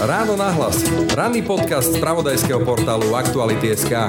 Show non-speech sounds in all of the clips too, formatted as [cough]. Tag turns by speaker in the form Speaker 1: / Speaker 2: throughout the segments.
Speaker 1: Ráno nahlas. Ranný podcast z pravodajského portálu Aktuality.sk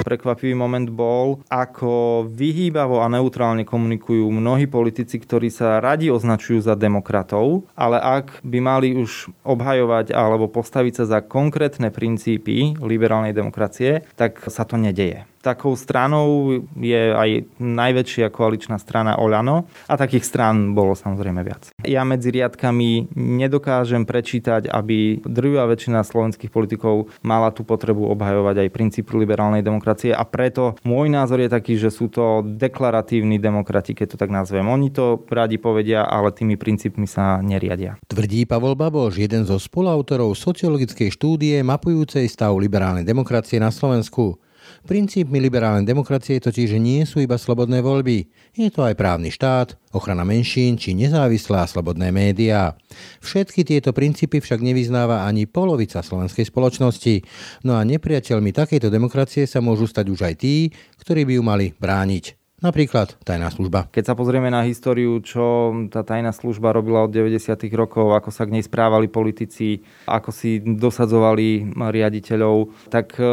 Speaker 2: Prekvapivý moment bol, ako vyhýbavo a neutrálne komunikujú mnohí politici, ktorí sa radi označujú za demokratov, ale ak by mali už obhajovať alebo postaviť sa za konkrétne princípy liberálnej demokracie, tak sa to nedeje. Takou stranou je aj najväčšia koaličná strana Oľano a takých strán bolo samozrejme viac. Ja medzi riadkami nedokážem prečítať, aby druhá väčšina slovenských politikov mala tú potrebu obhajovať aj princípy liberálnej demokracie a preto môj názor je taký, že sú to deklaratívni demokrati, keď to tak nazvem. Oni to radi povedia, ale tými princípmi sa neriadia.
Speaker 3: Tvrdí Pavol Baboš, jeden zo spoluautorov sociologickej štúdie mapujúcej stav liberálnej demokracie na Slovensku. Princípmi liberálnej demokracie totiž nie sú iba slobodné voľby. Je to aj právny štát, ochrana menšín či nezávislé a slobodné médiá. Všetky tieto princípy však nevyznáva ani polovica slovenskej spoločnosti. No a nepriateľmi takejto demokracie sa môžu stať už aj tí, ktorí by ju mali brániť. Napríklad tajná služba.
Speaker 2: Keď sa pozrieme na históriu, čo tá tajná služba robila od 90. rokov, ako sa k nej správali politici, ako si dosadzovali riaditeľov, tak e,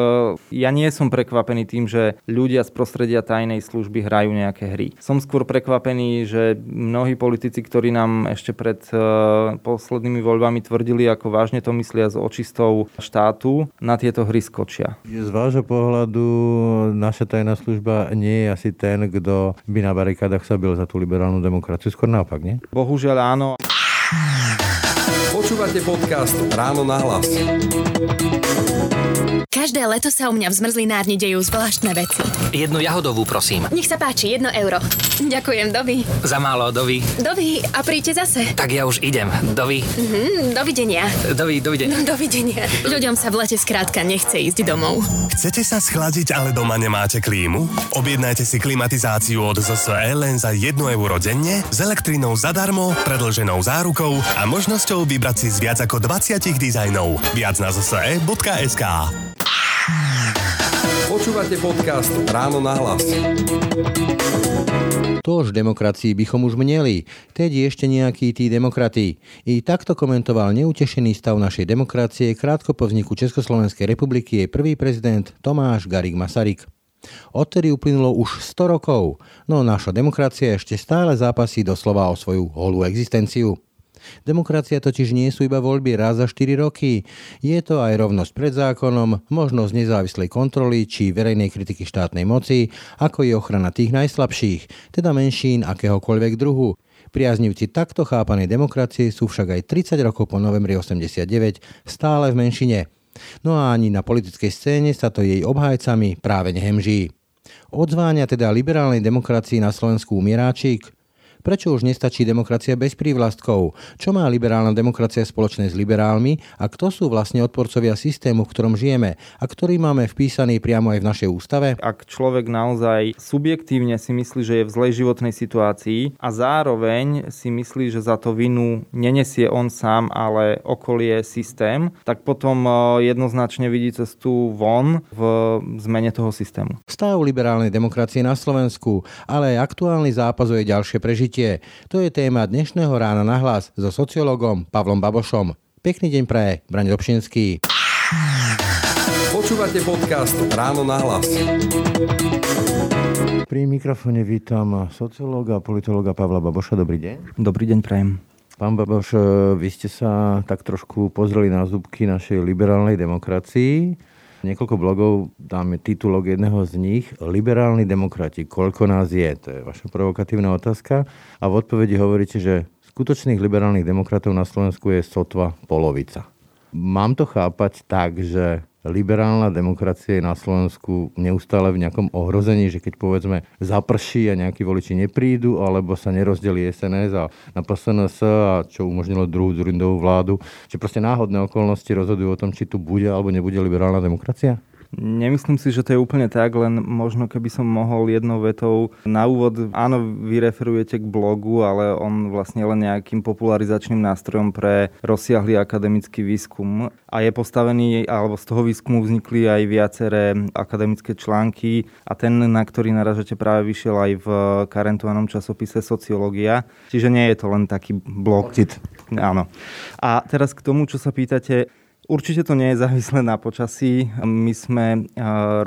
Speaker 2: ja nie som prekvapený tým, že ľudia z prostredia tajnej služby hrajú nejaké hry. Som skôr prekvapený, že mnohí politici, ktorí nám ešte pred e, poslednými voľbami tvrdili, ako vážne to myslia s očistou štátu, na tieto hry skočia.
Speaker 4: Z vášho pohľadu naša tajná služba nie je asi ten, kto by na barikádach sa bil za tú liberálnu demokraciu. Skôr naopak, nie?
Speaker 2: Bohužiaľ áno.
Speaker 1: Počúvate podcast Ráno na hlas.
Speaker 5: Každé leto sa u mňa v zmrzlinárni dejú zvláštne veci.
Speaker 6: Jednu jahodovú, prosím.
Speaker 5: Nech sa páči, jedno euro. Ďakujem, dovi.
Speaker 6: Za málo, dovi.
Speaker 5: Dovi, a príďte zase.
Speaker 6: Tak ja už idem. Dovi.
Speaker 5: Mhm, dovidenia.
Speaker 6: Dovi, dovidenia.
Speaker 5: No, dovidenia. Ľuďom sa v lete skrátka nechce ísť domov.
Speaker 7: Chcete sa schladiť, ale doma nemáte klímu? Objednajte si klimatizáciu od ZSE len za 1 euro denne, s elektrinou zadarmo, predlženou zárukou a možnosťou vybrať si z viac ako 20 dizajnov. Viac na zse.sk
Speaker 1: Počúvate podcast Ráno na hlas.
Speaker 3: Tož demokracii bychom už mneli, teď ešte nejaký tí demokrati. I takto komentoval neutešený stav našej demokracie krátko po vzniku Československej republiky jej prvý prezident Tomáš Garik Masaryk. Odtedy uplynulo už 100 rokov, no naša demokracia ešte stále zápasí doslova o svoju holú existenciu. Demokracia totiž nie sú iba voľby raz za 4 roky. Je to aj rovnosť pred zákonom, možnosť nezávislej kontroly či verejnej kritiky štátnej moci, ako je ochrana tých najslabších, teda menšín akéhokoľvek druhu. Priaznivci takto chápanej demokracie sú však aj 30 rokov po novembri 89 stále v menšine. No a ani na politickej scéne sa to jej obhajcami práve nehemží. Odzváňa teda liberálnej demokracii na Slovensku umieráčik? Prečo už nestačí demokracia bez prívlastkov? Čo má liberálna demokracia spoločné s liberálmi a kto sú vlastne odporcovia systému, v ktorom žijeme a ktorý máme vpísaný priamo aj v našej ústave?
Speaker 2: Ak človek naozaj subjektívne si myslí, že je v zlej životnej situácii a zároveň si myslí, že za to vinu nenesie on sám, ale okolie systém, tak potom e, jednoznačne vidí cestu von v zmene toho systému.
Speaker 3: Stav liberálnej demokracie na Slovensku, ale aj aktuálny zápas o jej ďalšie prežitie prežitie. To je téma dnešného rána na hlas so sociológom Pavlom Babošom. Pekný deň praje, Braň Dobšinský.
Speaker 1: Počúvate podcast Ráno na hlas.
Speaker 4: Pri mikrofóne vítam sociológa a politológa Pavla Baboša. Dobrý deň.
Speaker 2: Dobrý deň, prajem.
Speaker 4: Pán Baboš, vy ste sa tak trošku pozreli na zúbky našej liberálnej demokracii Niekoľko blogov, dáme titulok jedného z nich, Liberálni demokrati, koľko nás je? To je vaša provokatívna otázka. A v odpovedi hovoríte, že skutočných liberálnych demokratov na Slovensku je sotva polovica. Mám to chápať tak, že liberálna demokracia je na Slovensku neustále v nejakom ohrození, že keď povedzme zaprší a nejakí voliči neprídu, alebo sa nerozdelí SNS a na PSNS a čo umožnilo druhú Zurindovú vládu, že proste náhodné okolnosti rozhodujú o tom, či tu bude alebo nebude liberálna demokracia?
Speaker 2: Nemyslím si, že to je úplne tak, len možno keby som mohol jednou vetou na úvod, áno, vy referujete k blogu, ale on vlastne len nejakým popularizačným nástrojom pre rozsiahly akademický výskum a je postavený, alebo z toho výskumu vznikli aj viaceré akademické články a ten, na ktorý naražate práve vyšiel aj v karentovanom časopise Sociológia. Čiže nie je to len taký blog.
Speaker 3: Pocit.
Speaker 2: Áno. A teraz k tomu, čo sa pýtate, Určite to nie je závislé na počasí. My sme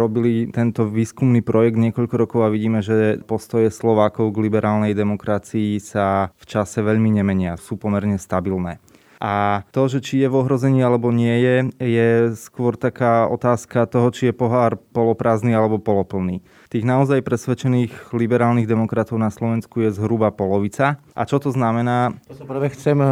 Speaker 2: robili tento výskumný projekt niekoľko rokov a vidíme, že postoje Slovákov k liberálnej demokracii sa v čase veľmi nemenia, sú pomerne stabilné. A to, že či je v ohrození alebo nie je, je skôr taká otázka toho, či je pohár poloprázdny alebo poloplný. Tých naozaj presvedčených liberálnych demokratov na Slovensku je zhruba polovica. A čo to znamená?
Speaker 3: To sa prvé chcem e,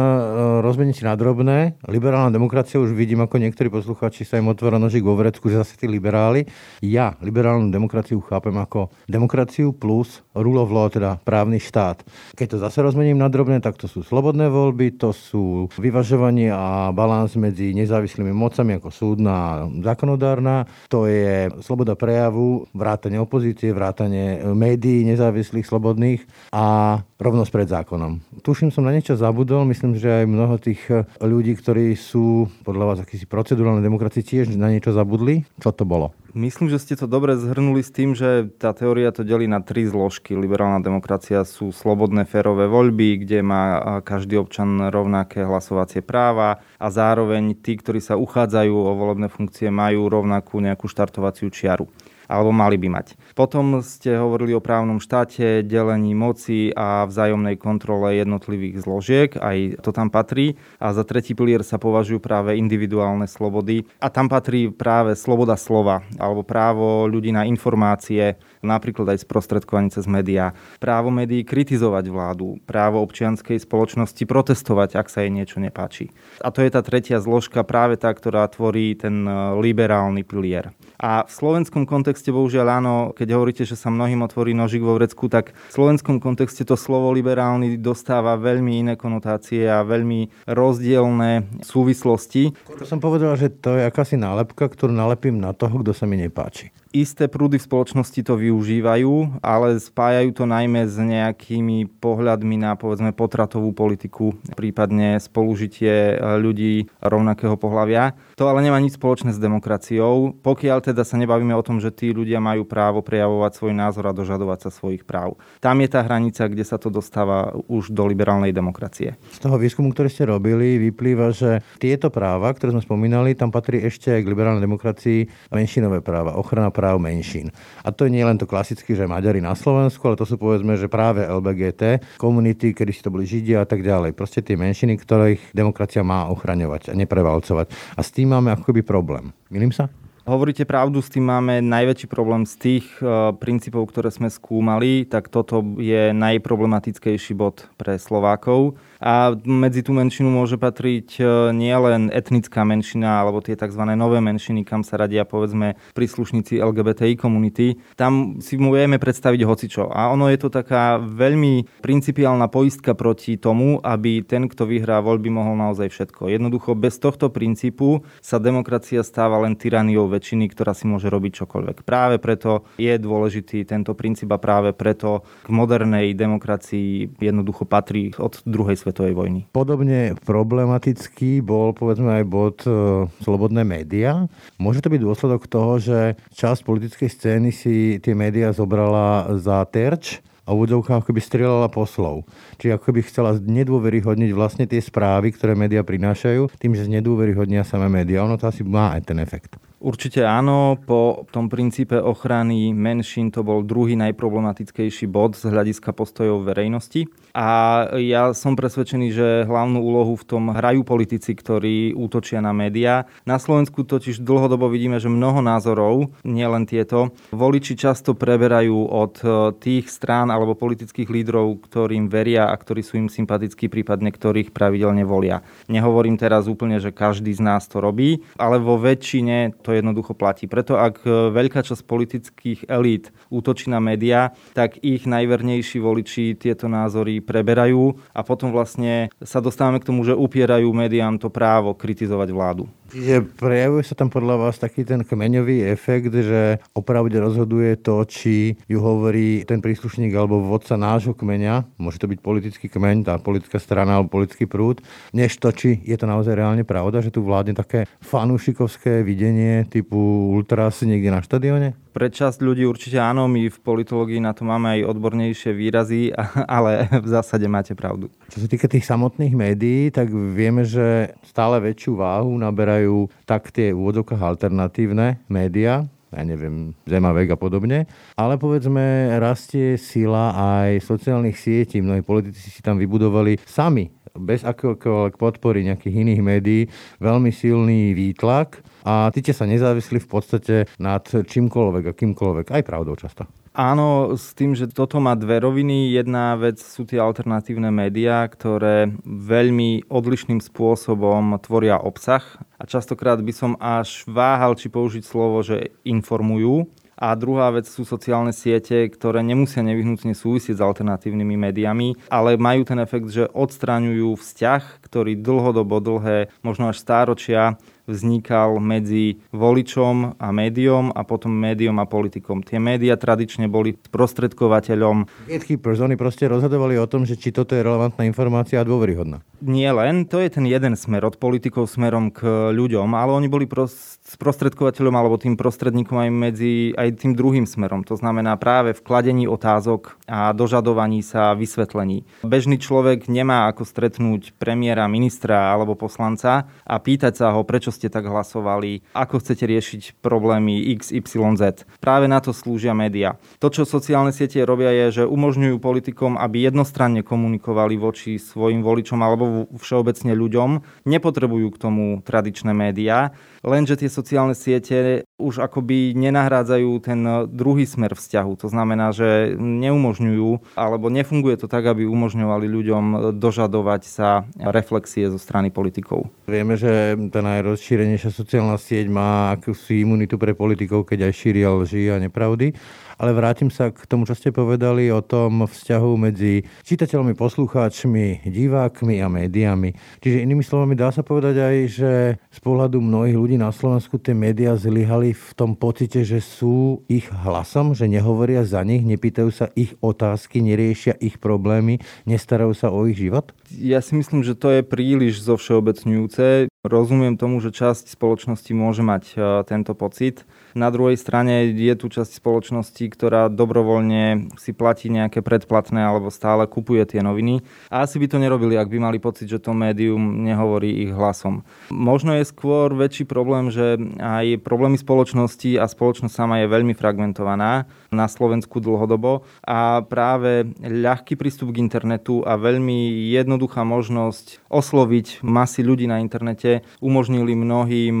Speaker 3: rozmeniť na drobné. Liberálna demokracia už vidím, ako niektorí posluchači sa im otvoria nožík vo vrecku, že zase tí liberáli. Ja liberálnu demokraciu chápem ako demokraciu plus rule of law, teda právny štát. Keď to zase rozmením na drobné, tak to sú slobodné voľby, to sú vyvažovanie a balans medzi nezávislými mocami ako súdna a zákonodárna, to je sloboda prejavu, vrátanie opozície opozície, vrátanie e, médií nezávislých, slobodných a rovnosť pred zákonom. Tuším, som na niečo zabudol, myslím, že aj mnoho tých e, ľudí, ktorí sú podľa vás akýsi procedurálnej demokracii, tiež na niečo zabudli. Čo to bolo?
Speaker 2: Myslím, že ste to dobre zhrnuli s tým, že tá teória to delí na tri zložky. Liberálna demokracia sú slobodné férové voľby, kde má každý občan rovnaké hlasovacie práva a zároveň tí, ktorí sa uchádzajú o volebné funkcie, majú rovnakú nejakú štartovaciu čiaru alebo mali by mať. Potom ste hovorili o právnom štáte, delení moci a vzájomnej kontrole jednotlivých zložiek, aj to tam patrí. A za tretí pilier sa považujú práve individuálne slobody a tam patrí práve sloboda slova alebo právo ľudí na informácie, napríklad aj sprostredkovanie cez médiá, právo médií kritizovať vládu, právo občianskej spoločnosti protestovať, ak sa jej niečo nepáči. A to je tá tretia zložka, práve tá, ktorá tvorí ten e, liberálny pilier. A v slovenskom kontexte bohužiaľ áno, keď hovoríte, že sa mnohým otvorí nožik vo vrecku, tak v slovenskom kontexte to slovo liberálny dostáva veľmi iné konotácie a veľmi rozdielne súvislosti.
Speaker 3: Som povedal, že to je akási nálepka, ktorú nalepím na toho, kto sa mi nepáči.
Speaker 2: Isté prúdy v spoločnosti to využívajú, ale spájajú to najmä s nejakými pohľadmi na povedzme potratovú politiku, prípadne spolužitie ľudí rovnakého pohľavia. To ale nemá nič spoločné s demokraciou, pokiaľ teda sa nebavíme o tom, že tí ľudia majú právo prejavovať svoj názor a dožadovať sa svojich práv. Tam je tá hranica, kde sa to dostáva už do liberálnej demokracie.
Speaker 3: Z toho výskumu, ktorý ste robili, vyplýva, že tieto práva, ktoré sme spomínali, tam patrí ešte aj k liberálnej demokracii menšinové práva, ochrana práv menšín. A to nie je len to klasicky, že Maďari na Slovensku, ale to sú povedzme, že práve LBGT, komunity, kedy si to boli Židia a tak ďalej. Proste tie menšiny, ktorých demokracia má ochraňovať a neprevalcovať. A s tým máme akoby problém. Milím sa?
Speaker 2: Hovoríte pravdu, s tým máme najväčší problém z tých uh, princípov, ktoré sme skúmali, tak toto je najproblematickejší bod pre Slovákov. A medzi tú menšinu môže patriť e, nielen etnická menšina alebo tie tzv. nové menšiny, kam sa radia povedzme príslušníci LGBTI komunity. Tam si vieme predstaviť hocičo. A ono je to taká veľmi principiálna poistka proti tomu, aby ten, kto vyhrá voľby, mohol naozaj všetko. Jednoducho bez tohto princípu sa demokracia stáva len tyraniou väčšiny, ktorá si môže robiť čokoľvek. Práve preto je dôležitý tento princíp a práve preto k modernej demokracii jednoducho patrí od druhej svetovej svetovej vojny.
Speaker 3: Podobne problematický bol povedzme aj bod e, slobodné médiá. Môže to byť dôsledok toho, že časť politickej scény si tie médiá zobrala za terč a v úvodzovkách akoby strieľala poslov. Čiže ako by chcela nedôveryhodniť vlastne tie správy, ktoré médiá prinášajú, tým, že znedôveryhodnia samé médiá. Ono to asi má aj ten efekt.
Speaker 2: Určite áno, po tom princípe ochrany menšín to bol druhý najproblematickejší bod z hľadiska postojov verejnosti. A ja som presvedčený, že hlavnú úlohu v tom hrajú politici, ktorí útočia na médiá. Na Slovensku totiž dlhodobo vidíme, že mnoho názorov, nielen tieto, voliči často preberajú od e, tých strán alebo politických lídrov, ktorým veria a ktorí sú im sympatickí, prípadne ktorých pravidelne volia. Nehovorím teraz úplne, že každý z nás to robí, ale vo väčšine to jednoducho platí. Preto ak e, veľká časť politických elít útočí na médiá, tak ich najvernejší voliči tieto názory preberajú a potom vlastne sa dostávame k tomu, že upierajú médiám to právo kritizovať vládu.
Speaker 3: Čiže prejavuje sa tam podľa vás taký ten kmeňový efekt, že opravde rozhoduje to, či ju hovorí ten príslušník alebo vodca nášho kmeňa, môže to byť politický kmeň, tá politická strana alebo politický prúd, než to, či je to naozaj reálne pravda, že tu vládne také fanúšikovské videnie typu ultras niekde na štadióne?
Speaker 2: Pre časť ľudí určite áno, my v politológii na to máme aj odbornejšie výrazy, [laughs] ale v zásade máte pravdu.
Speaker 3: Čo sa týka tých samotných médií, tak vieme, že stále väčšiu váhu naberajú tak tie úvodzovkách alternatívne médiá, ja neviem, Zemavek a podobne. Ale povedzme, rastie sila aj sociálnych sietí. Mnohí politici si tam vybudovali sami bez akéhokoľvek podpory nejakých iných médií veľmi silný výtlak a títe sa nezávisli v podstate nad čímkoľvek a kýmkoľvek, aj pravdou často.
Speaker 2: Áno, s tým, že toto má dve roviny. Jedna vec sú tie alternatívne médiá, ktoré veľmi odlišným spôsobom tvoria obsah. A častokrát by som až váhal, či použiť slovo, že informujú. A druhá vec sú sociálne siete, ktoré nemusia nevyhnutne súvisieť s alternatívnymi médiami, ale majú ten efekt, že odstraňujú vzťah, ktorý dlhodobo, dlhé, možno až stáročia vznikal medzi voličom a médiom a potom médiom a politikom. Tie médiá tradične boli prostredkovateľom.
Speaker 3: Gatekeepers, oni proste rozhodovali o tom, že či toto je relevantná informácia a dôveryhodná.
Speaker 2: Nie len, to je ten jeden smer od politikov smerom k ľuďom, ale oni boli sprostredkovateľom alebo tým prostredníkom aj medzi aj tým druhým smerom. To znamená práve v kladení otázok a dožadovaní sa vysvetlení. Bežný človek nemá ako stretnúť premiéra, ministra alebo poslanca a pýtať sa ho, prečo ste tak hlasovali, ako chcete riešiť problémy XYZ. Práve na to slúžia médiá. To, čo sociálne siete robia, je, že umožňujú politikom, aby jednostranne komunikovali voči svojim voličom alebo všeobecne ľuďom. Nepotrebujú k tomu tradičné médiá, lenže tie sociálne siete už akoby nenahrádzajú ten druhý smer vzťahu. To znamená, že neumožňujú, alebo nefunguje to tak, aby umožňovali ľuďom dožadovať sa reflexie zo strany politikov.
Speaker 3: Vieme, že tá najrozšírenejšia sociálna sieť má akúsi imunitu pre politikov, keď aj šíria lži a nepravdy ale vrátim sa k tomu, čo ste povedali o tom vzťahu medzi čitateľmi, poslucháčmi, divákmi a médiami. Čiže inými slovami dá sa povedať aj, že z pohľadu mnohých ľudí na Slovensku tie médiá zlyhali v tom pocite, že sú ich hlasom, že nehovoria za nich, nepýtajú sa ich otázky, neriešia ich problémy, nestarajú sa o ich život?
Speaker 2: Ja si myslím, že to je príliš zovšeobecňujúce. Rozumiem tomu, že časť spoločnosti môže mať e, tento pocit. Na druhej strane je tu časť spoločnosti, ktorá dobrovoľne si platí nejaké predplatné alebo stále kupuje tie noviny. A asi by to nerobili, ak by mali pocit, že to médium nehovorí ich hlasom. Možno je skôr väčší problém, že aj problémy spoločnosti a spoločnosť sama je veľmi fragmentovaná na Slovensku dlhodobo a práve ľahký prístup k internetu a veľmi jednoduchá možnosť osloviť masy ľudí na internete umožnili mnohým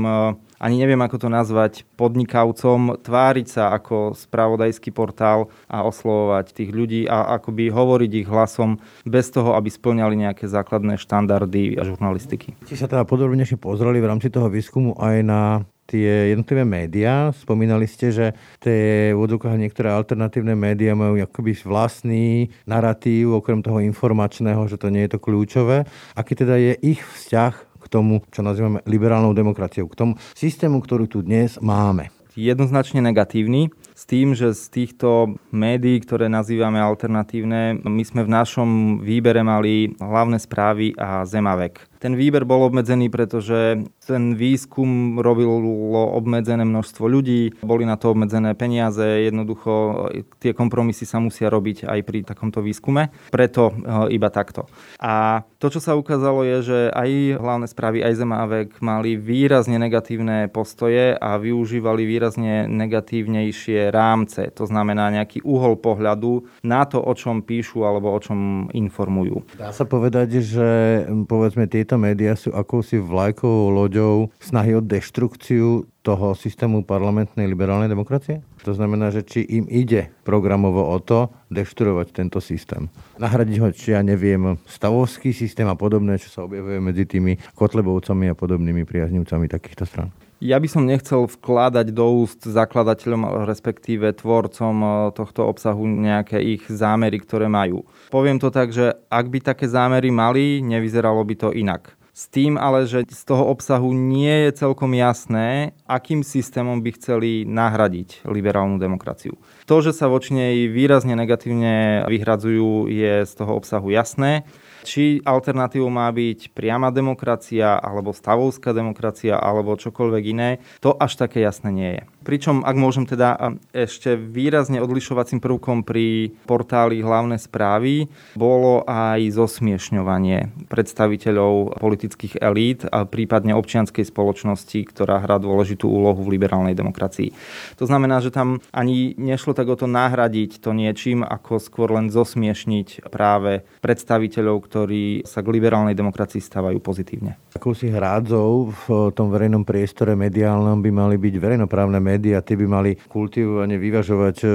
Speaker 2: ani neviem, ako to nazvať, podnikavcom, tváriť sa ako spravodajský portál a oslovovať tých ľudí a akoby hovoriť ich hlasom bez toho, aby splňali nejaké základné štandardy a žurnalistiky.
Speaker 3: Ste sa teda podrobnejšie pozreli v rámci toho výskumu aj na tie jednotlivé médiá. Spomínali ste, že tie v niektoré alternatívne médiá majú akoby vlastný narratív, okrem toho informačného, že to nie je to kľúčové. Aký teda je ich vzťah tomu, čo nazývame liberálnou demokraciou, k tomu systému, ktorý tu dnes máme.
Speaker 2: Jednoznačne negatívny s tým, že z týchto médií, ktoré nazývame alternatívne, my sme v našom výbere mali hlavné správy a Zemavek. Ten výber bol obmedzený, pretože ten výskum robilo obmedzené množstvo ľudí, boli na to obmedzené peniaze, jednoducho tie kompromisy sa musia robiť aj pri takomto výskume, preto e, iba takto. A to, čo sa ukázalo, je, že aj hlavné správy, aj Zemávek mali výrazne negatívne postoje a využívali výrazne negatívnejšie rámce, to znamená nejaký uhol pohľadu na to, o čom píšu alebo o čom informujú.
Speaker 3: Dá sa povedať, že povedzme tieto tieto médiá sú akousi vlajkovou loďou snahy o deštrukciu toho systému parlamentnej liberálnej demokracie? To znamená, že či im ide programovo o to deštruovať tento systém. Nahradiť ho, či ja neviem, stavovský systém a podobné, čo sa objavuje medzi tými Kotlebovcami a podobnými priaznivcami takýchto stran.
Speaker 2: Ja by som nechcel vkladať do úst zakladateľom, respektíve tvorcom eh, tohto obsahu nejaké ich zámery, ktoré majú. Poviem to tak, že ak by také zámery mali, nevyzeralo by to inak. S tým ale, že z toho obsahu nie je celkom jasné, akým systémom by chceli nahradiť liberálnu demokraciu. To, že sa voči nej výrazne negatívne vyhradzujú, je z toho obsahu jasné. Či alternatívou má byť priama demokracia, alebo stavovská demokracia, alebo čokoľvek iné, to až také jasné nie je. Pričom, ak môžem teda ešte výrazne odlišovacím prvkom pri portáli hlavné správy, bolo aj zosmiešňovanie predstaviteľov politických elít a prípadne občianskej spoločnosti, ktorá hrá dôležitú úlohu v liberálnej demokracii. To znamená, že tam ani nešlo tak o to nahradiť to niečím, ako skôr len zosmiešniť práve predstaviteľov, ktorí sa k liberálnej demokracii stávajú pozitívne.
Speaker 3: Akou si hrádzou v tom verejnom priestore mediálnom by mali byť verejnoprávne médiá, tie by mali kultivovane vyvažovať e,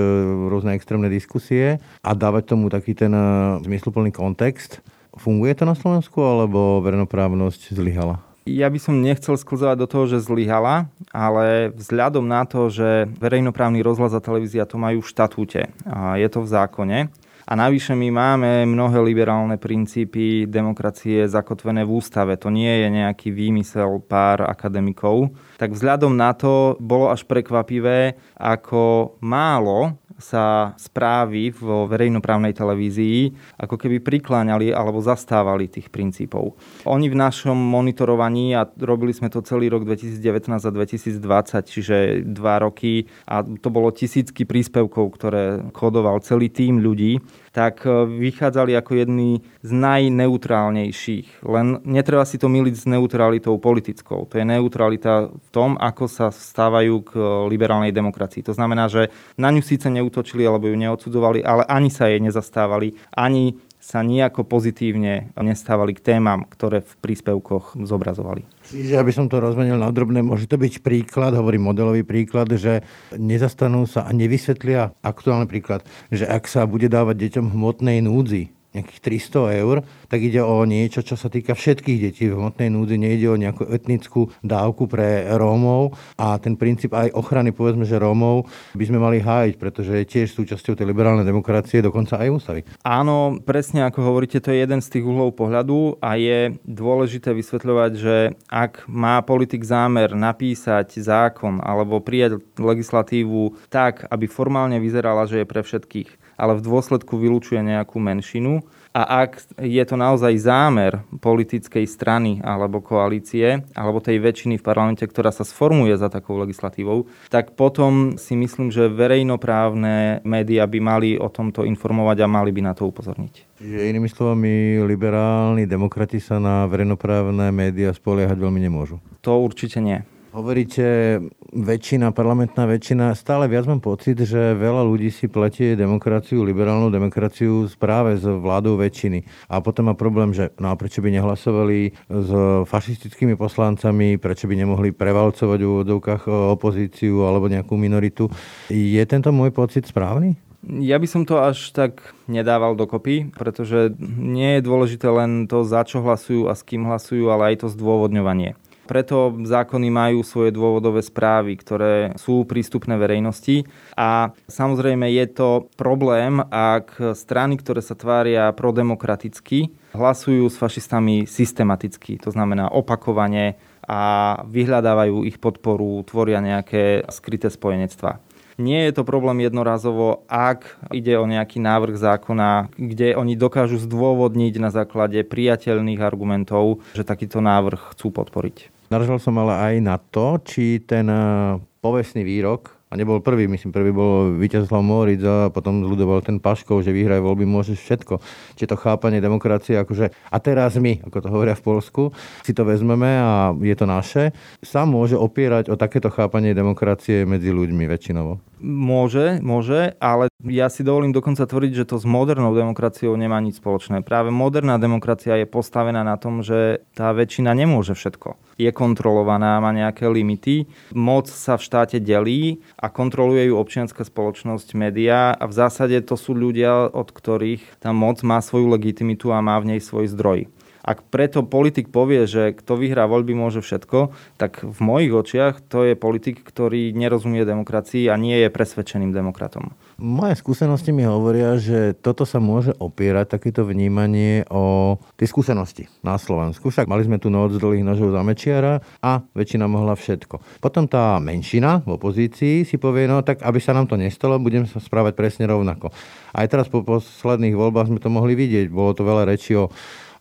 Speaker 3: rôzne extrémne diskusie a dávať tomu taký ten e, zmysluplný kontext. Funguje to na Slovensku, alebo verejnoprávnosť zlyhala?
Speaker 2: Ja by som nechcel sklzovať do toho, že zlyhala, ale vzhľadom na to, že verejnoprávny rozhlas a televízia to majú v štatúte, a je to v zákone, a navyše my máme mnohé liberálne princípy demokracie zakotvené v ústave. To nie je nejaký výmysel pár akademikov. Tak vzhľadom na to bolo až prekvapivé, ako málo sa správy vo verejnoprávnej televízii ako keby prikláňali alebo zastávali tých princípov. Oni v našom monitorovaní, a robili sme to celý rok 2019 a 2020, čiže dva roky, a to bolo tisícky príspevkov, ktoré kodoval celý tým ľudí, tak e, vychádzali ako jedni z najneutrálnejších. Len netreba si to miliť s neutralitou politickou. To je neutralita v tom, ako sa stávajú k liberálnej demokracii. To znamená, že na ňu síce neútočili alebo ju neodsudzovali, ale ani sa jej nezastávali, ani sa nejako pozitívne nestávali k témam, ktoré v príspevkoch zobrazovali.
Speaker 3: Čiže aby som to rozmenil na drobné, môže to byť príklad, hovorím modelový príklad, že nezastanú sa a nevysvetlia aktuálny príklad, že ak sa bude dávať deťom hmotnej núdzi, nejakých 300 eur, tak ide o niečo, čo sa týka všetkých detí. V hmotnej núdzi nejde o nejakú etnickú dávku pre Rómov a ten princíp aj ochrany, povedzme, že Rómov by sme mali hájiť, pretože je tiež súčasťou tej liberálnej demokracie, dokonca aj ústavy.
Speaker 2: Áno, presne ako hovoríte, to je jeden z tých uhlov pohľadu a je dôležité vysvetľovať, že ak má politik zámer napísať zákon alebo prijať legislatívu tak, aby formálne vyzerala, že je pre všetkých, ale v dôsledku vylúčuje nejakú menšinu. A ak je to naozaj zámer politickej strany alebo koalície, alebo tej väčšiny v parlamente, ktorá sa sformuje za takou legislatívou, tak potom si myslím, že verejnoprávne médiá by mali o tomto informovať a mali by na to upozorniť.
Speaker 3: Čiže inými slovami, liberálni demokrati sa na verejnoprávne médiá spoliehať veľmi nemôžu.
Speaker 2: To určite nie.
Speaker 3: Hovoríte väčšina, parlamentná väčšina. Stále viac mám pocit, že veľa ľudí si pletie demokraciu, liberálnu demokraciu práve s vládou väčšiny. A potom má problém, že no a prečo by nehlasovali s fašistickými poslancami, prečo by nemohli prevalcovať v úvodovkách opozíciu alebo nejakú minoritu. Je tento môj pocit správny?
Speaker 2: Ja by som to až tak nedával dokopy, pretože nie je dôležité len to, za čo hlasujú a s kým hlasujú, ale aj to zdôvodňovanie. Preto zákony majú svoje dôvodové správy, ktoré sú prístupné verejnosti a samozrejme je to problém, ak strany, ktoré sa tvária prodemokraticky, hlasujú s fašistami systematicky, to znamená opakovane a vyhľadávajú ich podporu, tvoria nejaké skryté spojenectvá. Nie je to problém jednorazovo, ak ide o nejaký návrh zákona, kde oni dokážu zdôvodniť na základe priateľných argumentov, že takýto návrh chcú podporiť.
Speaker 3: Naržal som ale aj na to, či ten eh, povestný výrok a nebol prvý, myslím, prvý bol Víťazslav Moric a potom zľudoval ten Paškov, že vyhraj voľby môžeš všetko. Či to chápanie demokracie, akože a teraz my, ako to hovoria v Polsku, si to vezmeme a je to naše, sa môže opierať o takéto chápanie demokracie medzi ľuďmi väčšinovo.
Speaker 2: Môže, môže, ale ja si dovolím dokonca tvrdiť, že to s modernou demokraciou nemá nič spoločné. Práve moderná demokracia je postavená na tom, že tá väčšina nemôže všetko. Je kontrolovaná, má nejaké limity, moc sa v štáte delí a kontroluje ju občianská spoločnosť, médiá a v zásade to sú ľudia, od ktorých tá moc má svoju legitimitu a má v nej svoj zdroj. Ak preto politik povie, že kto vyhrá voľby môže všetko, tak v mojich očiach to je politik, ktorý nerozumie demokracii a nie je presvedčeným demokratom.
Speaker 3: Moje skúsenosti mi hovoria, že toto sa môže opierať, takéto vnímanie o tej skúsenosti na Slovensku. Však mali sme tu noc dlhých nožov za Mečiara a väčšina mohla všetko. Potom tá menšina v opozícii si povie, no tak aby sa nám to nestalo, budem sa správať presne rovnako. Aj teraz po posledných voľbách sme to mohli vidieť. Bolo to veľa rečí o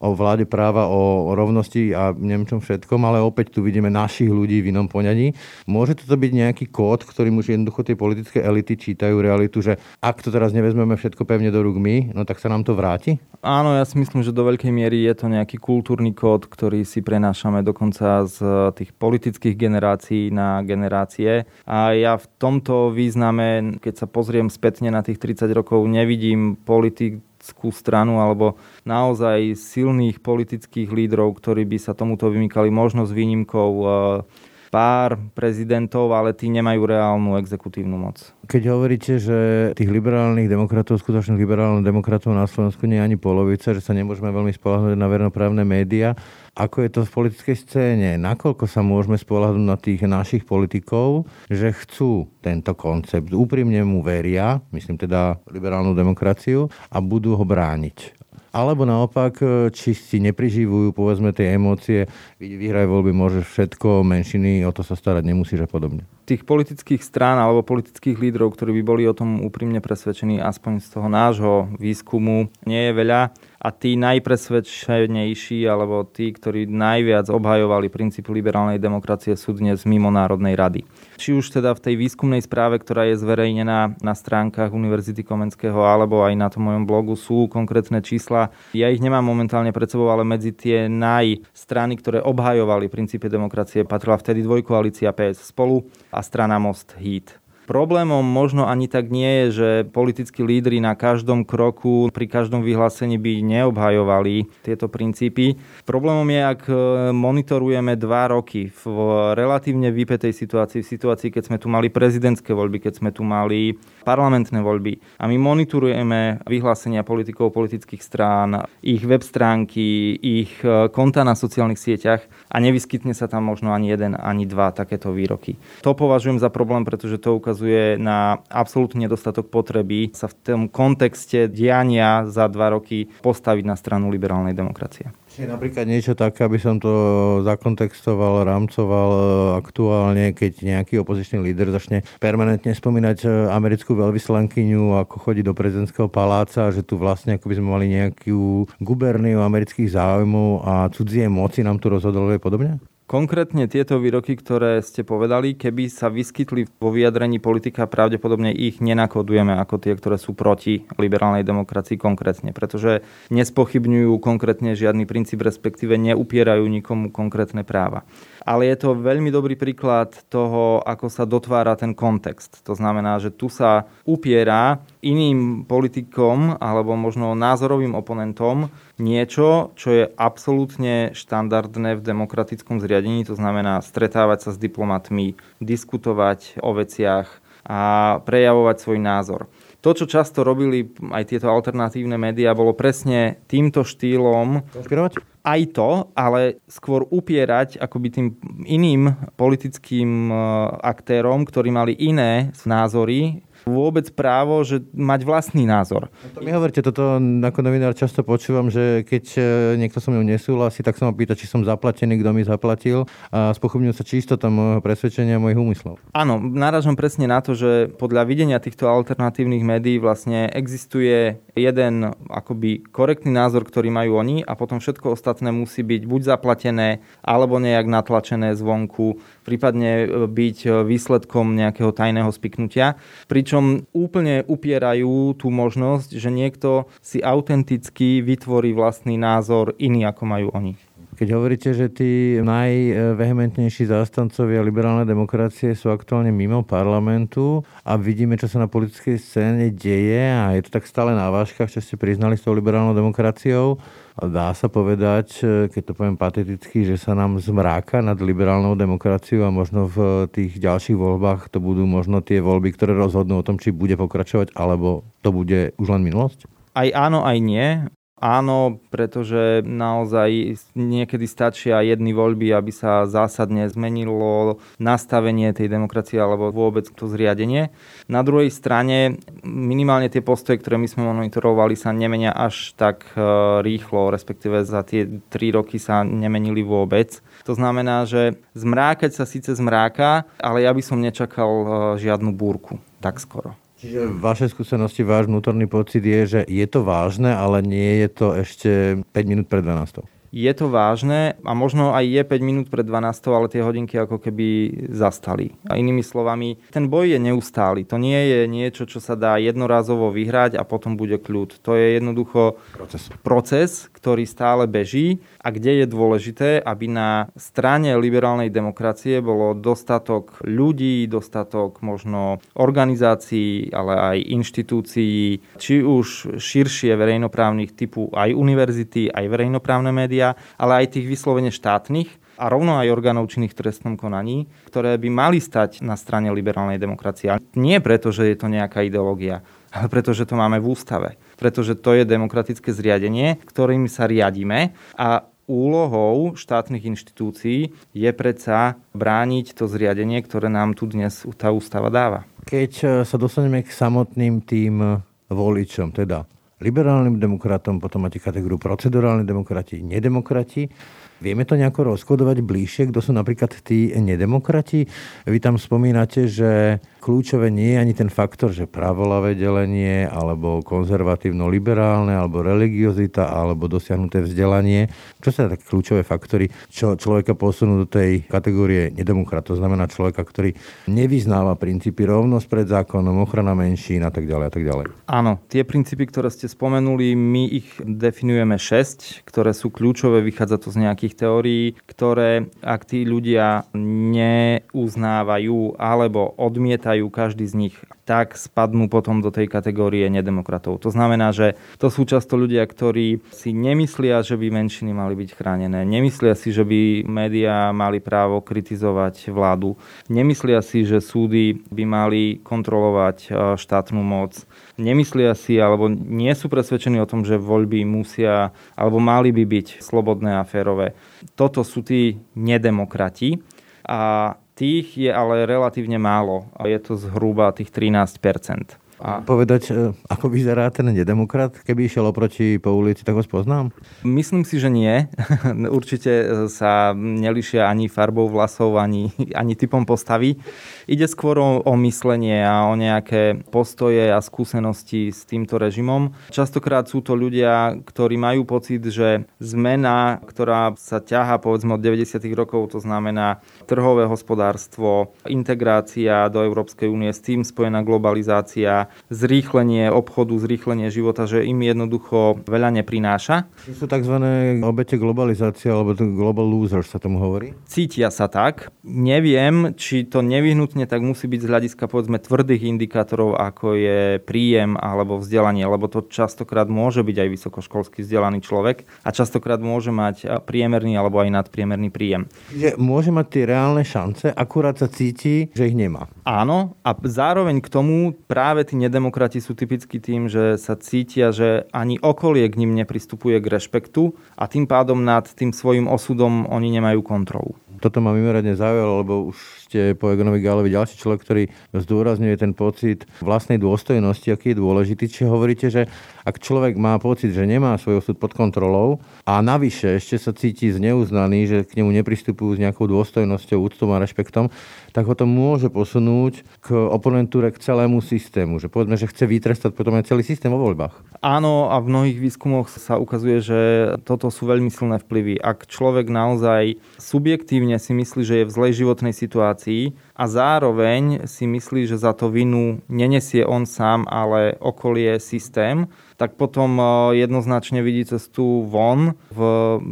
Speaker 3: o vláde práva, o rovnosti a neviem čom všetkom, ale opäť tu vidíme našich ľudí v inom poňaní. Môže toto byť nejaký kód, ktorým už jednoducho tie politické elity čítajú realitu, že ak to teraz nevezmeme všetko pevne do rúk my, no tak sa nám to vráti?
Speaker 2: Áno, ja si myslím, že do veľkej miery je to nejaký kultúrny kód, ktorý si prenášame dokonca z tých politických generácií na generácie. A ja v tomto význame, keď sa pozriem spätne na tých 30 rokov, nevidím politik politickú stranu alebo naozaj silných politických lídrov, ktorí by sa tomuto vymykali možno s výnimkou e, pár prezidentov, ale tí nemajú reálnu exekutívnu moc.
Speaker 3: Keď hovoríte, že tých liberálnych demokratov, skutočných liberálnych demokratov na Slovensku nie je ani polovica, že sa nemôžeme veľmi spolahnúť na vernoprávne médiá, ako je to v politickej scéne, nakoľko sa môžeme spolahnuť na tých našich politikov, že chcú tento koncept, úprimne mu veria, myslím teda liberálnu demokraciu, a budú ho brániť. Alebo naopak, či si nepriživujú, povedzme, tie emócie, vyhraj voľby, môžeš všetko, menšiny, o to sa starať nemusíš a podobne.
Speaker 2: Tých politických strán alebo politických lídrov, ktorí by boli o tom úprimne presvedčení, aspoň z toho nášho výskumu, nie je veľa a tí najpresvedčenejší alebo tí, ktorí najviac obhajovali princípy liberálnej demokracie sú dnes mimo Národnej rady. Či už teda v tej výskumnej správe, ktorá je zverejnená na stránkach Univerzity Komenského alebo aj na tom mojom blogu sú konkrétne čísla. Ja ich nemám momentálne pred sebou, ale medzi tie najstrany, ktoré obhajovali princípy demokracie, patrila vtedy dvojkoalícia PS spolu a strana Most Heat. Problémom možno ani tak nie je, že politickí lídry na každom kroku, pri každom vyhlásení by neobhajovali tieto princípy. Problémom je, ak e, monitorujeme dva roky v relatívne vypetej situácii, v situácii, keď sme tu mali prezidentské voľby, keď sme tu mali parlamentné voľby a my monitorujeme vyhlásenia politikov politických strán, ich web stránky, ich e, konta na sociálnych sieťach a nevyskytne sa tam možno ani jeden, ani dva takéto výroky. To považujem za problém, pretože to ukazuje poukazuje na absolútny nedostatok potreby sa v tom kontexte diania za dva roky postaviť na stranu liberálnej demokracie.
Speaker 3: Je napríklad niečo také, aby som to zakontextoval, rámcoval e, aktuálne, keď nejaký opozičný líder začne permanentne spomínať e, americkú veľvyslankyňu, ako chodí do prezidentského paláca, že tu vlastne ako by sme mali nejakú guberniu amerických záujmov a cudzie moci nám tu rozhodovali podobne?
Speaker 2: Konkrétne tieto výroky, ktoré ste povedali, keby sa vyskytli vo vyjadrení politika, pravdepodobne ich nenakodujeme ako tie, ktoré sú proti liberálnej demokracii konkrétne, pretože nespochybňujú konkrétne žiadny princíp, respektíve neupierajú nikomu konkrétne práva ale je to veľmi dobrý príklad toho, ako sa dotvára ten kontext. To znamená, že tu sa upiera iným politikom alebo možno názorovým oponentom niečo, čo je absolútne štandardné v demokratickom zriadení, to znamená stretávať sa s diplomatmi, diskutovať o veciach a prejavovať svoj názor. To, čo často robili aj tieto alternatívne médiá, bolo presne týmto štýlom.
Speaker 3: Konšpirovať?
Speaker 2: Aj to, ale skôr upierať akoby tým iným politickým e, aktérom, ktorí mali iné názory, vôbec právo, že mať vlastný názor.
Speaker 3: No to mi hovoríte, toto ako novinár často počúvam, že keď e, niekto so mnou nesúhlasí, tak sa ma pýta, či som zaplatený, kto mi zaplatil a spochybňujú sa čistota môjho presvedčenia a mojich úmyslov.
Speaker 2: Áno, náražam presne na to, že podľa videnia týchto alternatívnych médií vlastne existuje jeden akoby korektný názor, ktorý majú oni a potom všetko ostatné musí byť buď zaplatené, alebo nejak natlačené zvonku, prípadne byť výsledkom nejakého tajného spiknutia. Pričom pričom úplne upierajú tú možnosť, že niekto si autenticky vytvorí vlastný názor iný, ako majú oni.
Speaker 3: Keď hovoríte, že tí najvehementnejší zástancovia liberálnej demokracie sú aktuálne mimo parlamentu a vidíme, čo sa na politickej scéne deje a je to tak stále na váškach, čo ste priznali s tou liberálnou demokraciou, dá sa povedať, keď to poviem pateticky, že sa nám zmráka nad liberálnou demokraciou a možno v tých ďalších voľbách to budú možno tie voľby, ktoré rozhodnú o tom, či bude pokračovať, alebo to bude už len minulosť?
Speaker 2: Aj áno, aj nie áno, pretože naozaj niekedy stačia jedny voľby, aby sa zásadne zmenilo nastavenie tej demokracie alebo vôbec to zriadenie. Na druhej strane minimálne tie postoje, ktoré my sme monitorovali, sa nemenia až tak e, rýchlo, respektíve za tie tri roky sa nemenili vôbec. To znamená, že zmrákať sa síce zmráka, ale ja by som nečakal e, žiadnu búrku tak skoro.
Speaker 3: Čiže vaše skúsenosti, váš vnútorný pocit je, že je to vážne, ale nie je to ešte 5 minút pred 12
Speaker 2: je to vážne a možno aj je 5 minút pred 12, ale tie hodinky ako keby zastali. A inými slovami, ten boj je neustály. To nie je niečo, čo sa dá jednorázovo vyhrať a potom bude kľud. To je jednoducho
Speaker 3: proces,
Speaker 2: proces ktorý stále beží a kde je dôležité, aby na strane liberálnej demokracie bolo dostatok ľudí, dostatok možno organizácií, ale aj inštitúcií, či už širšie verejnoprávnych typu aj univerzity, aj verejnoprávne médiá, médiá, ale aj tých vyslovene štátnych a rovno aj orgánov činných trestnom konaní, ktoré by mali stať na strane liberálnej demokracie. A nie preto, že je to nejaká ideológia, ale preto, že to máme v ústave. Pretože to je demokratické zriadenie, ktorým sa riadíme a úlohou štátnych inštitúcií je predsa brániť to zriadenie, ktoré nám tu dnes tá ústava dáva.
Speaker 3: Keď e, sa dostaneme k samotným tým voličom, teda liberálnym demokratom, potom máte kategóriu procedurálni demokrati, nedemokrati. Vieme to nejako rozkodovať bližšie, kto sú napríklad tí nedemokrati? Vy tam spomínate, že kľúčové nie je ani ten faktor, že pravolavé delenie, alebo konzervatívno-liberálne, alebo religiozita, alebo dosiahnuté vzdelanie. Čo sa také kľúčové faktory, čo človeka posunú do tej kategórie nedemokrat? To znamená človeka, ktorý nevyznáva princípy rovnosť pred zákonom, ochrana menšín a tak ďalej a tak ďalej.
Speaker 2: Áno, tie princípy, ktoré ste spomenuli, my ich definujeme 6, ktoré sú kľúčové, vychádza to z nejakých teórií, ktoré ak tí ľudia neuznávajú alebo odmietajú každý z nich, tak spadnú potom do tej kategórie nedemokratov. To znamená, že to sú často ľudia, ktorí si nemyslia, že by menšiny mali byť chránené. Nemyslia si, že by médiá mali právo kritizovať vládu. Nemyslia si, že súdy by mali kontrolovať e, štátnu moc. Nemyslia si, alebo nie sú presvedčení o tom, že voľby musia, alebo mali by byť slobodné a férové. Toto sú tí nedemokrati. A Tých je ale relatívne málo. Je to zhruba tých 13
Speaker 3: a povedať, e, ako vyzerá ten nedemokrat, keby išiel oproti po ulici, tak ho spoznám?
Speaker 2: Myslím si, že nie. [laughs] Určite sa nelišia ani farbou vlasov, ani, ani typom postavy. Ide skôr o, o myslenie a o nejaké postoje a skúsenosti s týmto režimom. Častokrát sú to ľudia, ktorí majú pocit, že zmena, ktorá sa ťaha povedzme od 90. rokov, to znamená trhové hospodárstvo, integrácia do Európskej únie, s tým spojená globalizácia, zrýchlenie obchodu, zrýchlenie života, že im jednoducho veľa neprináša.
Speaker 3: Sú tzv. obete globalizácie, alebo global losers sa tomu hovorí?
Speaker 2: Cítia sa tak. Neviem, či to nevyhnutne tak musí byť z hľadiska povedzme tvrdých indikátorov, ako je príjem alebo vzdelanie, lebo to častokrát môže byť aj vysokoškolský vzdelaný človek a častokrát môže mať priemerný alebo aj nadpriemerný príjem.
Speaker 3: Je, môže mať tie reálne šance, akurát sa cíti, že ich nemá.
Speaker 2: Áno, a zároveň k tomu práve tí nedemokrati sú typicky tým, že sa cítia, že ani okolie k ním nepristupuje k rešpektu a tým pádom nad tým svojim osudom oni nemajú kontrolu.
Speaker 3: Toto ma mimoriadne zaujalo, lebo už ste po Egonovi Gálovi ďalší človek, ktorý zdôrazňuje ten pocit vlastnej dôstojnosti, aký je dôležitý. Čiže hovoríte, že ak človek má pocit, že nemá svoj osud pod kontrolou a navyše ešte sa cíti zneuznaný, že k nemu nepristupujú s nejakou dôstojnosťou, úctom a rešpektom, tak ho to môže posunúť k oponentúre, k celému systému. Že povedzme, že chce vytrestať potom aj celý systém vo voľbách.
Speaker 2: Áno, a v mnohých výskumoch sa ukazuje, že toto sú veľmi silné vplyvy. Ak človek naozaj subjektívne si myslí, že je v zlej životnej situácii a zároveň si myslí, že za to vinu nenesie on sám, ale okolie systém, tak potom e, jednoznačne vidí cestu von v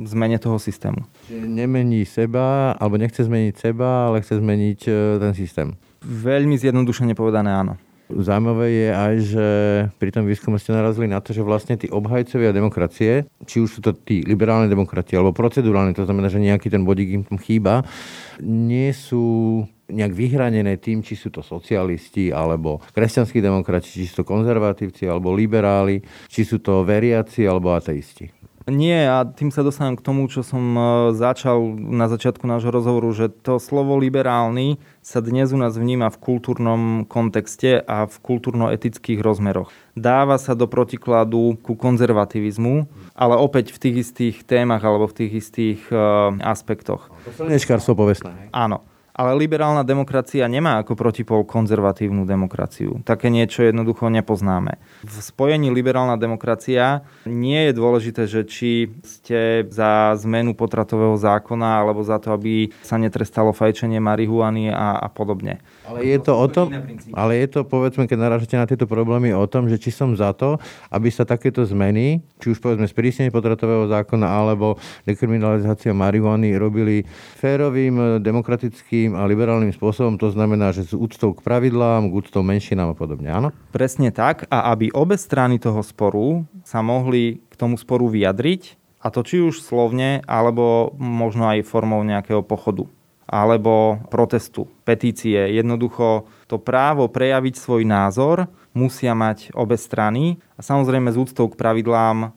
Speaker 2: zmene toho systému.
Speaker 3: Nemení seba, alebo nechce zmeniť seba, ale chce zmeniť e, ten systém.
Speaker 2: Veľmi zjednodušene povedané áno.
Speaker 3: Zaujímavé je aj, že pri tom výskume ste narazili na to, že vlastne tí obhajcovia demokracie, či už sú to tí liberálne demokratie alebo procedurálne, to znamená, že nejaký ten bodík im tam chýba, nie sú nejak vyhranené tým, či sú to socialisti, alebo kresťanskí demokrati, či sú to konzervatívci, alebo liberáli, či sú to veriaci, alebo ateisti.
Speaker 2: Nie, a tým sa dostanem k tomu, čo som e, začal na začiatku nášho rozhovoru, že to slovo liberálny sa dnes u nás vníma v kultúrnom kontexte a v kultúrno-etických rozmeroch. Dáva sa do protikladu ku konzervativizmu, ale opäť v tých istých témach alebo v tých istých uh, aspektoch.
Speaker 3: To slnečkárstvo povestné.
Speaker 2: Áno. Ale liberálna demokracia nemá ako protipol konzervatívnu demokraciu. Také niečo jednoducho nepoznáme. V spojení liberálna demokracia nie je dôležité, že či ste za zmenu potratového zákona alebo za to, aby sa netrestalo fajčenie marihuany a, a podobne.
Speaker 3: Ale je to o tom, ale je to, povedzme, keď narážate na tieto problémy, o tom, že či som za to, aby sa takéto zmeny, či už povedzme sprísnenie potratového zákona alebo dekriminalizácia marihuany robili férovým, demokratickým a liberálnym spôsobom, to znamená, že s úctou k pravidlám, k úctou menšinám a podobne, áno?
Speaker 2: Presne tak a aby obe strany toho sporu sa mohli k tomu sporu vyjadriť, a to či už slovne, alebo možno aj formou nejakého pochodu alebo protestu, petície. Jednoducho to právo prejaviť svoj názor musia mať obe strany a samozrejme s úctou k pravidlám,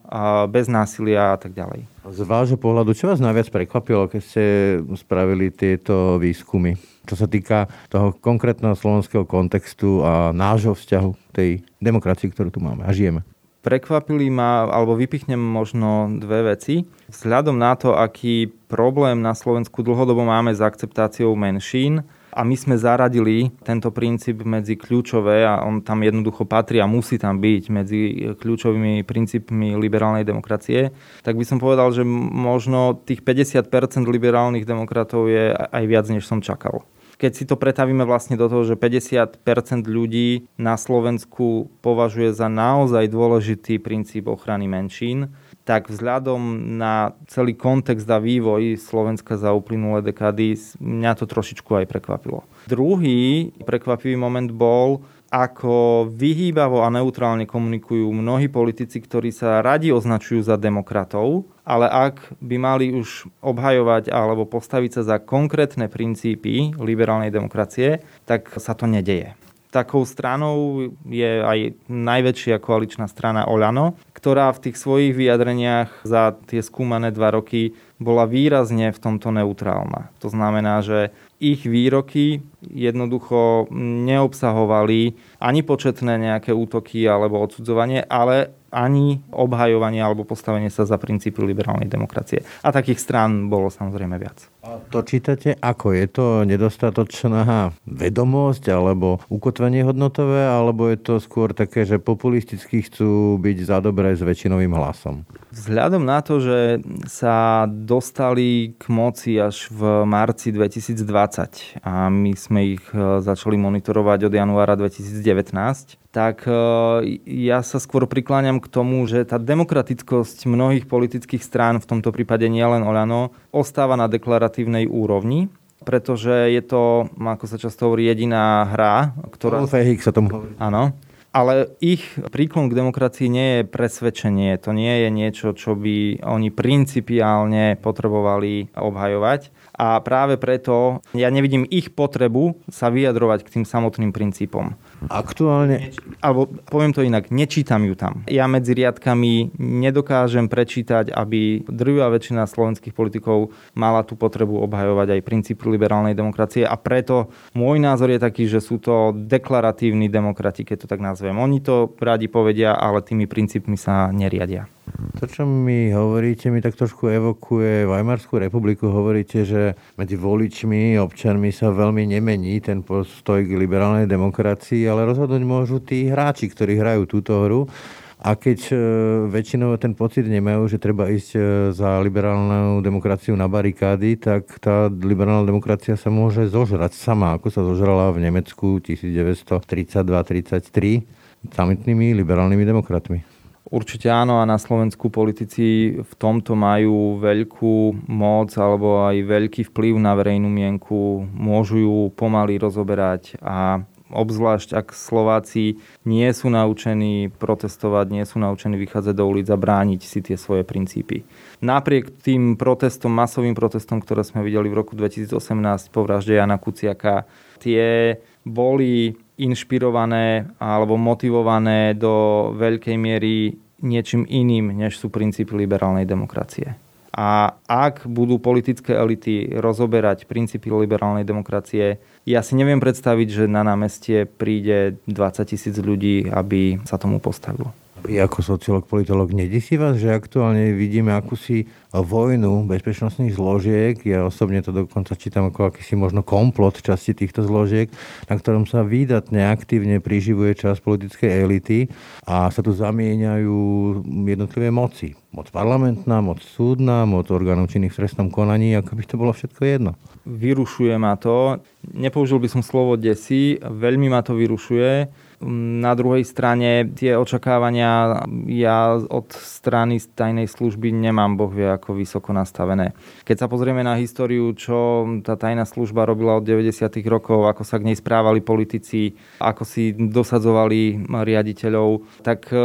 Speaker 2: bez násilia a tak ďalej.
Speaker 3: Z vášho pohľadu, čo vás najviac prekvapilo, keď ste spravili tieto výskumy? Čo sa týka toho konkrétneho slovenského kontextu a nášho vzťahu tej demokracii, ktorú tu máme a žijeme?
Speaker 2: Prekvapili ma, alebo vypichnem možno dve veci. Vzhľadom na to, aký problém na Slovensku dlhodobo máme s akceptáciou menšín, a my sme zaradili tento princíp medzi kľúčové a on tam jednoducho patrí a musí tam byť medzi kľúčovými princípmi liberálnej demokracie, tak by som povedal, že možno tých 50% liberálnych demokratov je aj viac, než som čakal. Keď si to pretavíme vlastne do toho, že 50% ľudí na Slovensku považuje za naozaj dôležitý princíp ochrany menšín, tak vzhľadom na celý kontext a vývoj Slovenska za uplynulé dekády mňa to trošičku aj prekvapilo. Druhý prekvapivý moment bol, ako vyhýbavo a neutrálne komunikujú mnohí politici, ktorí sa radi označujú za demokratov, ale ak by mali už obhajovať alebo postaviť sa za konkrétne princípy liberálnej demokracie, tak sa to nedeje. Takou stranou je aj najväčšia koaličná strana Oľano, ktorá v tých svojich vyjadreniach za tie skúmané dva roky bola výrazne v tomto neutrálna. To znamená, že ich výroky jednoducho neobsahovali ani početné nejaké útoky alebo odsudzovanie, ale ani obhajovanie alebo postavenie sa za princípy liberálnej demokracie. A takých strán bolo samozrejme viac.
Speaker 3: A to čítate ako? Je to nedostatočná vedomosť alebo ukotvenie hodnotové, alebo je to skôr také, že populisticky chcú byť za dobré s väčšinovým hlasom?
Speaker 2: Vzhľadom na to, že sa dostali k moci až v marci 2020 a my sme ich e, začali monitorovať od januára 2019, tak e, ja sa skôr prikláňam k tomu, že tá demokratickosť mnohých politických strán, v tomto prípade nielen Olano, ostáva na deklaratívnej úrovni pretože je to, ako sa často hovorí, jediná hra,
Speaker 3: ktorá... sa tomu hovorí.
Speaker 2: Áno. Ale ich príklon k demokracii nie je presvedčenie. To nie je niečo, čo by oni principiálne potrebovali obhajovať. A práve preto ja nevidím ich potrebu sa vyjadrovať k tým samotným princípom.
Speaker 3: Aktuálne...
Speaker 2: Alebo poviem to inak, nečítam ju tam. Ja medzi riadkami nedokážem prečítať, aby drvivá väčšina slovenských politikov mala tú potrebu obhajovať aj princípy liberálnej demokracie a preto môj názor je taký, že sú to deklaratívni demokrati, keď to tak nazvem. Oni to radi povedia, ale tými princípmi sa neriadia.
Speaker 3: To, čo mi hovoríte, mi tak trošku evokuje Weimarskú republiku. Hovoríte, že medzi voličmi, občanmi sa veľmi nemení ten postoj k liberálnej demokracii, ale rozhodnúť môžu tí hráči, ktorí hrajú túto hru. A keď e, väčšinou ten pocit nemajú, že treba ísť e, za liberálnou demokraciu na barikády, tak tá liberálna demokracia sa môže zožrať sama, ako sa zožrala v Nemecku 1932-33 samotnými liberálnymi demokratmi.
Speaker 2: Určite áno a na Slovensku politici v tomto majú veľkú moc alebo aj veľký vplyv na verejnú mienku, môžu ju pomaly rozoberať a obzvlášť ak Slováci nie sú naučení protestovať, nie sú naučení vychádzať do ulic a brániť si tie svoje princípy. Napriek tým protestom, masovým protestom, ktoré sme videli v roku 2018 po vražde Jana Kuciaka, tie boli inšpirované alebo motivované do veľkej miery niečím iným, než sú princípy liberálnej demokracie. A ak budú politické elity rozoberať princípy liberálnej demokracie, ja si neviem predstaviť, že na námestie príde 20 tisíc ľudí, aby sa tomu postavilo.
Speaker 3: Ako sociolog, politolog, nedesí vás, že aktuálne vidíme akúsi vojnu bezpečnostných zložiek. Ja osobne to dokonca čítam ako akýsi možno komplot časti týchto zložiek, na ktorom sa výdatne aktívne priživuje čas politickej elity a sa tu zamieňajú jednotlivé moci. Moc parlamentná, moc súdna, moc orgánov činných v trestnom konaní, ako by to bolo všetko jedno.
Speaker 2: Vyrušuje ma to. Nepoužil by som slovo desi, veľmi ma to vyrušuje na druhej strane tie očakávania ja od strany tajnej služby nemám boh vie ako vysoko nastavené. Keď sa pozrieme na históriu, čo tá tajná služba robila od 90. rokov, ako sa k nej správali politici, ako si dosadzovali riaditeľov, tak e,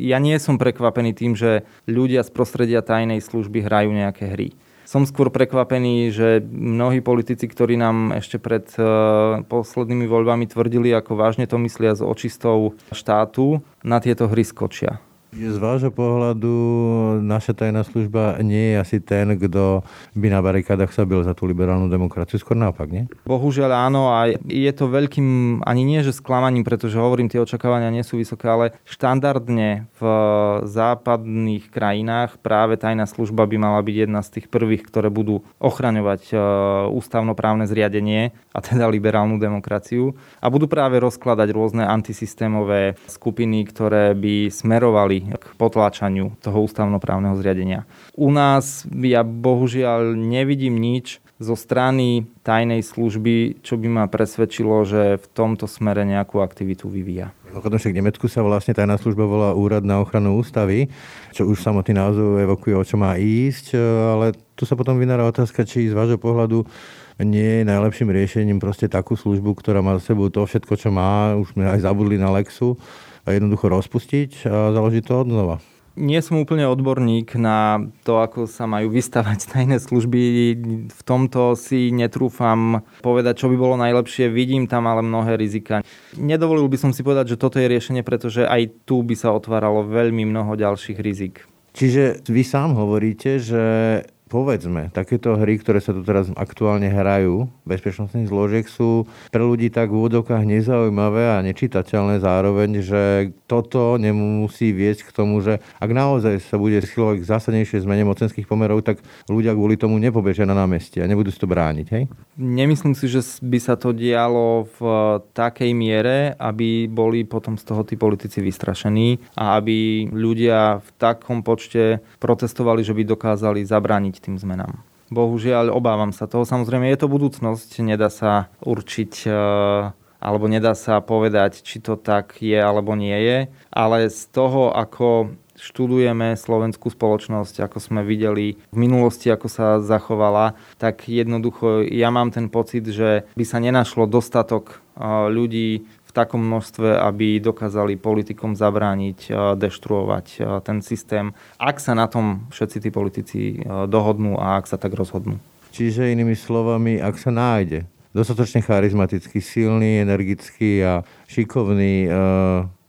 Speaker 2: ja nie som prekvapený tým, že ľudia z prostredia tajnej služby hrajú nejaké hry. Som skôr prekvapený, že mnohí politici, ktorí nám ešte pred e, poslednými voľbami tvrdili, ako vážne to myslia s očistou štátu, na tieto hry skočia.
Speaker 3: Z vášho pohľadu naša tajná služba nie je asi ten, kto by na barikádach sa bil za tú liberálnu demokraciu. Skôr naopak, nie?
Speaker 2: Bohužiaľ áno a je to veľkým, ani nie že sklamaním, pretože hovorím, tie očakávania nie sú vysoké, ale štandardne v západných krajinách práve tajná služba by mala byť jedna z tých prvých, ktoré budú ochraňovať e, ústavnoprávne zriadenie a teda liberálnu demokraciu a budú práve rozkladať rôzne antisystémové skupiny, ktoré by smerovali k potláčaniu toho ústavnoprávneho zriadenia. U nás ja bohužiaľ nevidím nič zo strany tajnej služby, čo by ma presvedčilo, že v tomto smere nejakú aktivitu vyvíja.
Speaker 3: Mimochodom však v Nemecku sa vlastne tajná služba volá Úrad na ochranu ústavy, čo už samotný názov evokuje, o čo má ísť, ale tu sa potom vynára otázka, či z vášho pohľadu nie je najlepším riešením proste takú službu, ktorá má za sebou to všetko, čo má, už sme aj zabudli na Lexu, jednoducho rozpustiť a založiť to od znova.
Speaker 2: Nie som úplne odborník na to, ako sa majú vystavať [laughs] tajné služby. V tomto si netrúfam povedať, čo by bolo najlepšie. Vidím tam ale mnohé rizika. Nedovolil by som si povedať, že toto je riešenie, pretože aj tu by sa otváralo veľmi mnoho ďalších rizik.
Speaker 3: Čiže vy sám hovoríte, že povedzme, takéto hry, ktoré sa tu teraz aktuálne hrajú, bezpečnostných zložiek, sú pre ľudí tak v úvodokách nezaujímavé a nečitateľné zároveň, že toto nemusí viesť k tomu, že ak naozaj sa bude schylovať k zásadnejšej zmene mocenských pomerov, tak ľudia kvôli tomu nepobežia na námestie a nebudú si to brániť, hej?
Speaker 2: Nemyslím si, že by sa to dialo v takej miere, aby boli potom z toho tí politici vystrašení a aby ľudia v takom počte protestovali, že by dokázali zabrániť brániť tým zmenám. Bohužiaľ, obávam sa toho. Samozrejme, je to budúcnosť, nedá sa určiť e, alebo nedá sa povedať, či to tak je alebo nie je, ale z toho, ako študujeme slovenskú spoločnosť, ako sme videli v minulosti, ako sa zachovala, tak jednoducho ja mám ten pocit, že by sa nenašlo dostatok e, ľudí takom množstve, aby dokázali politikom zabrániť, deštruovať ten systém, ak sa na tom všetci tí politici dohodnú a ak sa tak rozhodnú.
Speaker 3: Čiže inými slovami, ak sa nájde dostatočne charizmatický, silný, energický a šikovný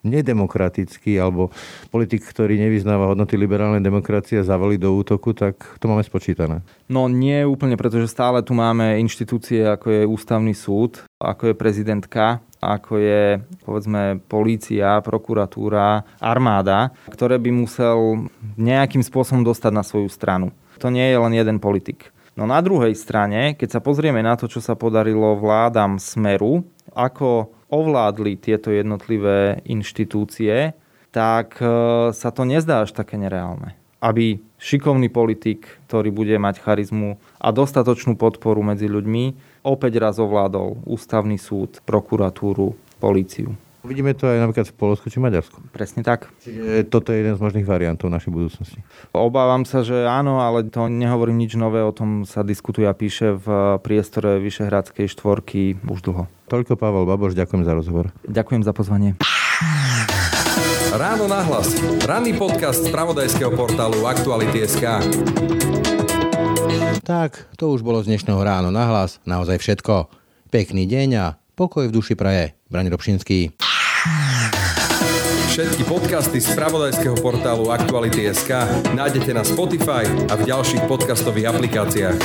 Speaker 3: nedemokratický alebo politik, ktorý nevyznáva hodnoty liberálnej demokracie a zavali do útoku, tak to máme spočítané.
Speaker 2: No nie úplne, pretože stále tu máme inštitúcie, ako je ústavný súd, ako je prezidentka, ako je povedzme polícia, prokuratúra, armáda, ktoré by musel nejakým spôsobom dostať na svoju stranu. To nie je len jeden politik. No na druhej strane, keď sa pozrieme na to, čo sa podarilo vládam Smeru, ako ovládli tieto jednotlivé inštitúcie, tak e, sa to nezdá až také nereálne. Aby šikovný politik, ktorý bude mať charizmu a dostatočnú podporu medzi ľuďmi, opäť raz ovládol ústavný súd, prokuratúru, políciu.
Speaker 3: Vidíme to aj napríklad v Polsku či Maďarsku.
Speaker 2: Presne tak.
Speaker 3: Čiže toto je jeden z možných variantov našej budúcnosti.
Speaker 2: Obávam sa, že áno, ale to nehovorím nič nové, o tom sa diskutuje a píše v priestore Vyšehradskej štvorky už dlho.
Speaker 3: Toľko Pavel Baboš, ďakujem za rozhovor.
Speaker 2: Ďakujem za pozvanie.
Speaker 1: Ráno nahlas. Ranný podcast z pravodajského portálu Aktuality.sk.
Speaker 8: Tak, to už bolo z dnešného ráno nahlas. Naozaj všetko. Pekný deň a pokoj v duši praje. Brani Robšinský.
Speaker 1: Všetky podcasty z pravodajského portálu Aktuality.sk nájdete na Spotify a v ďalších podcastových aplikáciách.